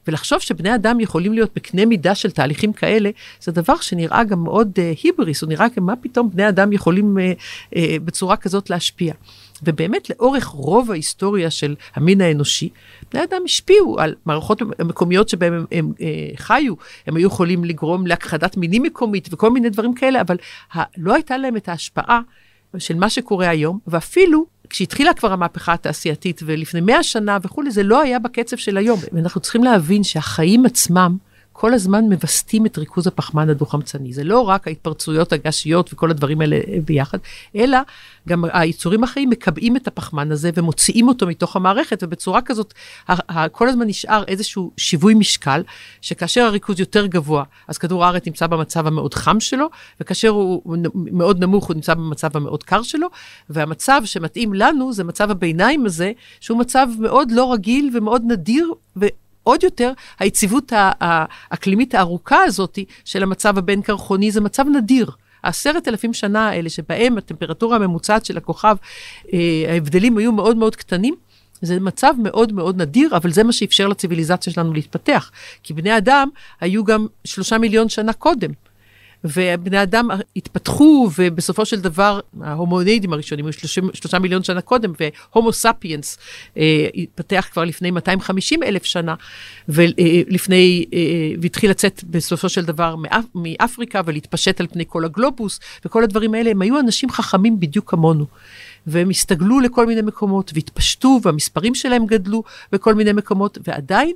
ולחשוב שבני אדם יכולים להיות בקנה מידה של תהליכים כאלה, זה דבר שנראה גם מאוד uh, היבריס, הוא נראה כמו מה פתאום בני אדם יכולים uh, uh, בצורה כזאת להשפיע. ובאמת לאורך רוב ההיסטוריה של המין האנושי, בני אדם השפיעו על מערכות מקומיות שבהן הם, הם הם חיו, הם היו יכולים לגרום להכחדת מינים מקומית וכל מיני דברים כאלה, אבל ה, לא הייתה להם את ההשפעה של מה שקורה היום, ואפילו כשהתחילה כבר המהפכה התעשייתית ולפני מאה שנה וכולי, זה לא היה בקצב של היום. ואנחנו צריכים להבין שהחיים עצמם, כל הזמן מווסתים את ריכוז הפחמן הדו-חמצני. זה לא רק ההתפרצויות הגשיות וכל הדברים האלה ביחד, אלא גם היצורים החיים מקבעים את הפחמן הזה ומוציאים אותו מתוך המערכת, ובצורה כזאת כל הזמן נשאר איזשהו שיווי משקל, שכאשר הריכוז יותר גבוה, אז כדור הארץ נמצא במצב המאוד חם שלו, וכאשר הוא מאוד נמוך, הוא נמצא במצב המאוד קר שלו, והמצב שמתאים לנו זה מצב הביניים הזה, שהוא מצב מאוד לא רגיל ומאוד נדיר, ו... עוד יותר, היציבות האקלימית הארוכה הזאת של המצב הבין-קרחוני זה מצב נדיר. העשרת אלפים שנה האלה שבהם הטמפרטורה הממוצעת של הכוכב, אה, ההבדלים היו מאוד מאוד קטנים, זה מצב מאוד מאוד נדיר, אבל זה מה שאפשר לציוויליזציה שלנו להתפתח. כי בני אדם היו גם שלושה מיליון שנה קודם. ובני אדם התפתחו, ובסופו של דבר, ההומונידים הראשונים היו שלושה מיליון שנה קודם, והומו ספיאנס אה, התפתח כבר לפני 250 אלף שנה, ולפני, אה, והתחיל לצאת בסופו של דבר מאפ, מאפריקה ולהתפשט על פני כל הגלובוס, וכל הדברים האלה, הם היו אנשים חכמים בדיוק כמונו. והם הסתגלו לכל מיני מקומות והתפשטו, והמספרים שלהם גדלו בכל מיני מקומות, ועדיין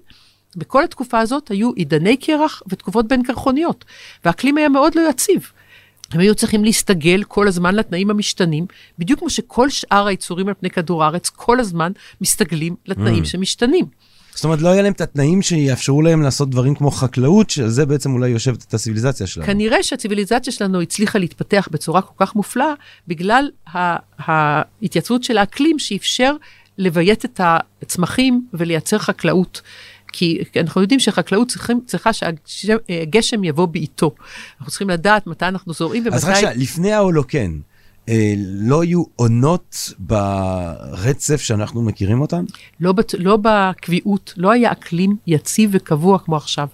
בכל התקופה הזאת היו עידני קרח ותקופות בין קרחוניות, והאקלים היה מאוד לא יציב. הם היו צריכים להסתגל כל הזמן לתנאים המשתנים, בדיוק כמו שכל שאר היצורים על פני כדור הארץ כל הזמן מסתגלים לתנאים mm. שמשתנים. זאת אומרת, לא היה להם את התנאים שיאפשרו להם לעשות דברים כמו חקלאות, שעל זה בעצם אולי יושבת את הציוויליזציה שלנו. כנראה שהציוויליזציה שלנו הצליחה להתפתח בצורה כל כך מופלאה, בגלל ההתייצבות של האקלים שאפשר לביית את הצמחים ולייצר חקלאות. כי אנחנו יודעים שחקלאות צריכים, צריכה שהגשם יבוא בעיתו. אנחנו צריכים לדעת מתי אנחנו זורעים ומתי... אז רק שנייה, לפני ההולוקן, אה, לא היו עונות ברצף שאנחנו מכירים אותן? לא, לא בקביעות, לא היה אקלים יציב וקבוע כמו עכשיו.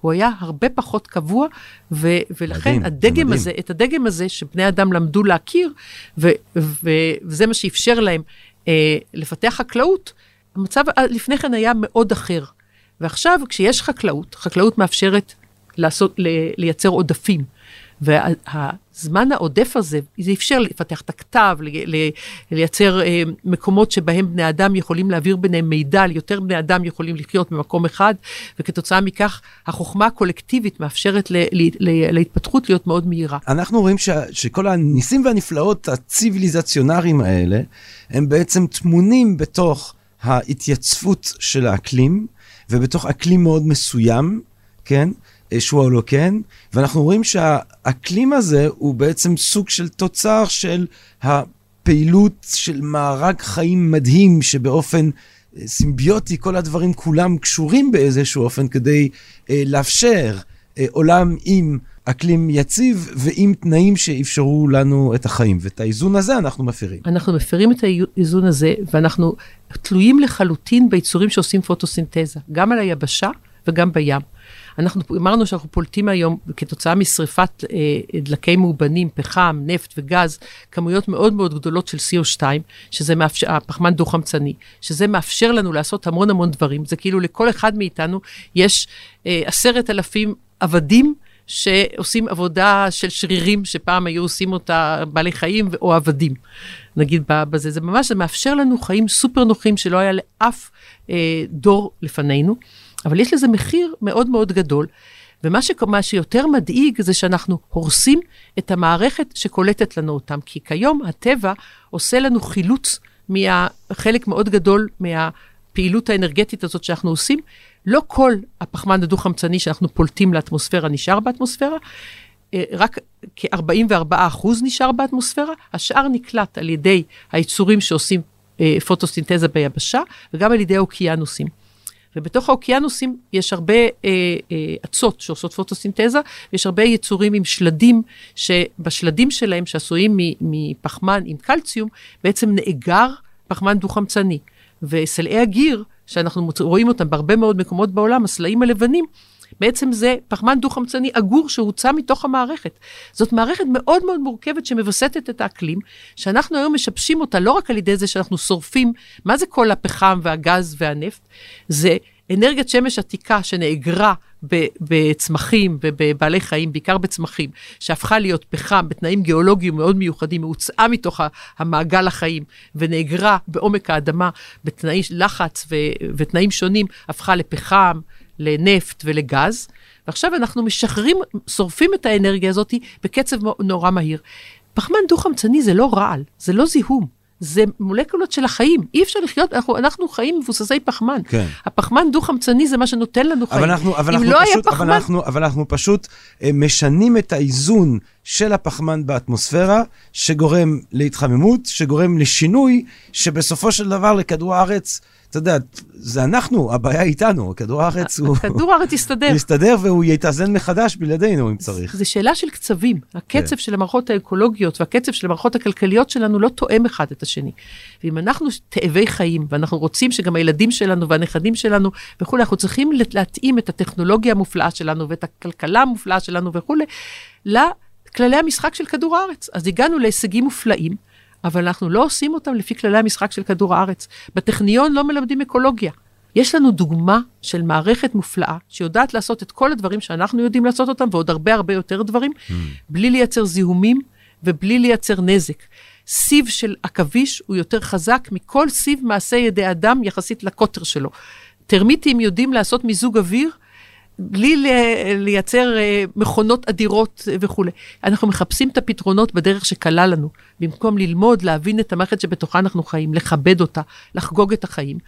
הוא היה הרבה פחות קבוע, ו- ולכן מדהים, הדגם מדהים. הזה, את הדגם הזה שבני אדם למדו להכיר, ו- ו- וזה מה שאפשר להם אה, לפתח חקלאות, המצב לפני כן היה מאוד אחר. ועכשיו, כשיש חקלאות, חקלאות מאפשרת לעשות, לייצר עודפים. והזמן העודף הזה, זה אפשר לפתח את הכתב, לייצר אה, מקומות שבהם בני אדם יכולים להעביר ביניהם מידע, יותר בני אדם יכולים לחיות במקום אחד, וכתוצאה מכך החוכמה הקולקטיבית מאפשרת להתפתחות להיות מאוד מהירה. אנחנו רואים ש, שכל הניסים והנפלאות הציוויליזציונריים האלה, הם בעצם טמונים בתוך ההתייצבות של האקלים. ובתוך אקלים מאוד מסוים, כן? שהוא ההולוקן, ואנחנו רואים שהאקלים הזה הוא בעצם סוג של תוצר של הפעילות של מארג חיים מדהים, שבאופן אה, סימביוטי כל הדברים כולם קשורים באיזשהו אופן כדי אה, לאפשר אה, עולם עם אקלים יציב ועם תנאים שאפשרו לנו את החיים. ואת האיזון הזה אנחנו מפרים. אנחנו מפרים את האיזון הזה, ואנחנו תלויים לחלוטין ביצורים שעושים פוטוסינתזה, גם על היבשה וגם בים. אנחנו אמרנו שאנחנו פולטים היום, כתוצאה משריפת אה, דלקי מאובנים, פחם, נפט וגז, כמויות מאוד מאוד גדולות של CO2, שזה מאפשר, הפחמן דו-חמצני, שזה מאפשר לנו לעשות המון המון דברים. זה כאילו לכל אחד מאיתנו יש אה, עשרת אלפים עבדים. שעושים עבודה של שרירים, שפעם היו עושים אותה בעלי חיים או עבדים, נגיד בזה. זה ממש, זה מאפשר לנו חיים סופר נוחים שלא היה לאף אה, דור לפנינו, אבל יש לזה מחיר מאוד מאוד גדול. ומה ש, שיותר מדאיג זה שאנחנו הורסים את המערכת שקולטת לנו אותם, כי כיום הטבע עושה לנו חילוץ מחלק מאוד גדול מהפעילות האנרגטית הזאת שאנחנו עושים, לא כל הפחמן הדו-חמצני שאנחנו פולטים לאטמוספירה נשאר באטמוספירה, אה, רק כ-44% נשאר באטמוספירה, השאר נקלט על ידי היצורים שעושים אה, פוטוסינתזה ביבשה וגם על ידי האוקיינוסים. ובתוך האוקיינוסים יש הרבה אה, אה, אצות שעושות פוטוסינתזה, ויש הרבה יצורים עם שלדים, שבשלדים שלהם, שעשויים מפחמן עם קלציום, בעצם נאגר פחמן דו-חמצני. וסלעי הגיר שאנחנו רואים אותם בהרבה מאוד מקומות בעולם, הסלעים הלבנים, בעצם זה פחמן דו-חמצני אגור שהוצא מתוך המערכת. זאת מערכת מאוד מאוד מורכבת שמווסתת את האקלים, שאנחנו היום משבשים אותה לא רק על ידי זה שאנחנו שורפים, מה זה כל הפחם והגז והנפט? זה אנרגיית שמש עתיקה שנאגרה בצמחים ובבעלי חיים, בעיקר בצמחים, שהפכה להיות פחם בתנאים גיאולוגיים מאוד מיוחדים, הוצאה מתוך המעגל החיים ונאגרה בעומק האדמה בתנאי לחץ ו- ותנאים שונים, הפכה לפחם, לנפט ולגז. ועכשיו אנחנו משחררים, שורפים את האנרגיה הזאת בקצב נורא מהיר. פחמן דו-חמצני זה לא רעל, זה לא זיהום. זה מולקולות של החיים, אי אפשר לחיות, אנחנו, אנחנו חיים מבוססי פחמן. כן. הפחמן דו-חמצני זה מה שנותן לנו חיים. אבל אנחנו, אבל אנחנו לא פשוט, היה אבל פחמן, אנחנו, אבל אנחנו פשוט אה, משנים את האיזון של הפחמן באטמוספירה, שגורם להתחממות, שגורם לשינוי, שבסופו של דבר לכדור הארץ, אתה יודע, זה אנחנו, הבעיה איתנו, כדור הארץ הוא... כדור הארץ יסתדר. יסתדר והוא יתאזן מחדש בלעדינו אם צריך. זה שאלה של קצבים. הקצב כן. של המערכות האקולוגיות והקצב של המערכות הכלכליות שלנו לא תואם אחד את השני. ואם אנחנו תאבי חיים, ואנחנו רוצים שגם הילדים שלנו והנכדים שלנו וכולי, אנחנו צריכים להתאים את הטכנולוגיה המופלאה שלנו ואת הכלכלה המופלאה שלנו וכולי, לכללי המשחק של כדור הארץ. אז הגענו להישגים מופלאים. אבל אנחנו לא עושים אותם לפי כללי המשחק של כדור הארץ. בטכניון לא מלמדים אקולוגיה. יש לנו דוגמה של מערכת מופלאה שיודעת לעשות את כל הדברים שאנחנו יודעים לעשות אותם, ועוד הרבה הרבה יותר דברים, mm. בלי לייצר זיהומים ובלי לייצר נזק. סיב של עכביש הוא יותר חזק מכל סיב מעשה ידי אדם יחסית לקוטר שלו. טרמיטים יודעים לעשות מיזוג אוויר בלי לייצר אה, מכונות אדירות וכולי. אנחנו מחפשים את הפתרונות בדרך שקלה לנו, במקום ללמוד, להבין את המערכת שבתוכה אנחנו חיים, לכבד אותה, לחגוג את החיים.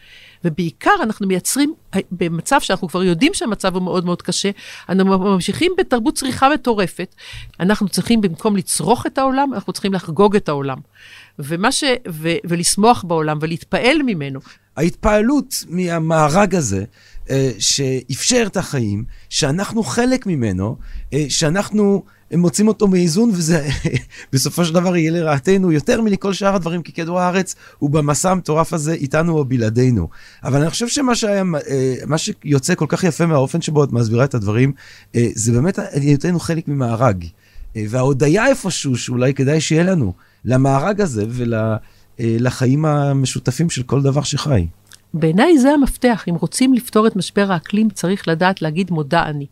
ובעיקר אנחנו מייצרים, אה, במצב שאנחנו כבר יודעים שהמצב הוא מאוד מאוד קשה, אנחנו ממשיכים בתרבות צריכה מטורפת. אנחנו צריכים, במקום לצרוך את העולם, אנחנו צריכים לחגוג את העולם. ומה ש... ו... ולשמוח בעולם ולהתפעל ממנו. ההתפעלות מהמארג הזה, אה, שאפשר את החיים, שאנחנו חלק ממנו, אה, שאנחנו מוצאים אותו מאיזון, וזה בסופו של דבר יהיה לרעתנו יותר מכל שאר הדברים, כי כדור הארץ הוא במסע המטורף הזה איתנו או בלעדינו. אבל אני חושב שמה שהיה, אה, מה שיוצא כל כך יפה מהאופן שבו את מסבירה את הדברים, אה, זה באמת היותנו חלק ממארג. אה, וההודיה איפשהו, שאולי כדאי שיהיה לנו, למארג הזה ולחיים המשותפים של כל דבר שחי. בעיניי זה המפתח. אם רוצים לפתור את משבר האקלים, צריך לדעת להגיד מודה אני.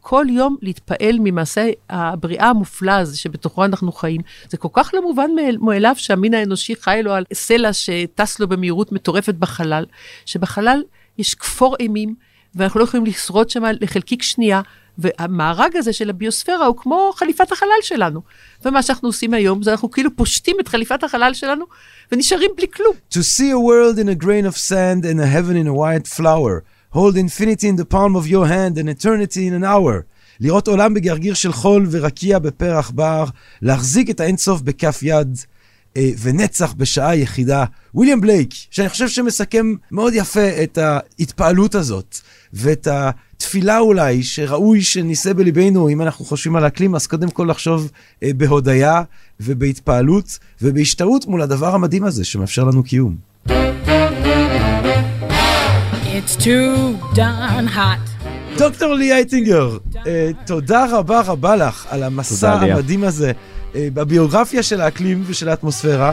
כל יום להתפעל ממעשה הבריאה המופלא הזה שבתוכו אנחנו חיים. זה כל כך לא מובן מאליו שהמין האנושי חי לו על סלע שטס לו במהירות מטורפת בחלל, שבחלל יש כפור אימים, ואנחנו לא יכולים לשרוד שם לחלקיק שנייה, והמארג הזה של הביוספירה הוא כמו חליפת החלל שלנו. ומה שאנחנו עושים היום זה אנחנו כאילו פושטים את חליפת החלל שלנו ונשארים בלי כלום. To see a world in a grain of sand and a heaven in a white flower. hold infinity in the palm of your hand and eternity in an hour. לראות עולם בגרגיר של חול ורקיע בפרח בר, להחזיק את האינסוף בכף יד. ונצח בשעה יחידה. וויליאם בלייק, שאני חושב שמסכם מאוד יפה את ההתפעלות הזאת, ואת התפילה אולי, שראוי שנישא בליבנו, אם אנחנו חושבים על האקלים, אז קודם כל לחשוב בהודיה ובהתפעלות ובהשתאות מול הדבר המדהים הזה שמאפשר לנו קיום. It's too darn hot. דוקטור לי אייטינגר, תודה רבה רבה לך על המסע המדהים הזה. בביוגרפיה של האקלים ושל האטמוספירה.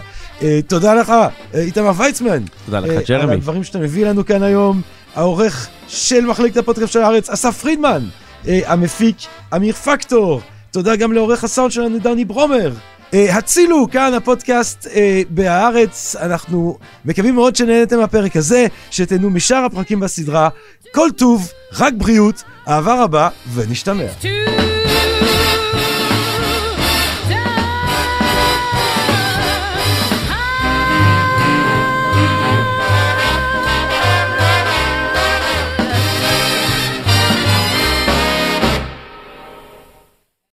תודה לך, איתמר ויצמן. תודה לך, ג'רמי. על הדברים שאתה מביא לנו כאן היום. העורך של מחלקת הפודקאסט של הארץ, אסף פרידמן. המפיק, אמיר פקטור. תודה גם לעורך הסאונד שלנו, דני ברומר. הצילו, כאן הפודקאסט בהארץ. אנחנו מקווים מאוד שנהנתם מהפרק הזה, שתהנו משאר הפרקים בסדרה. כל טוב, רק בריאות, אהבה רבה, ונשתמע.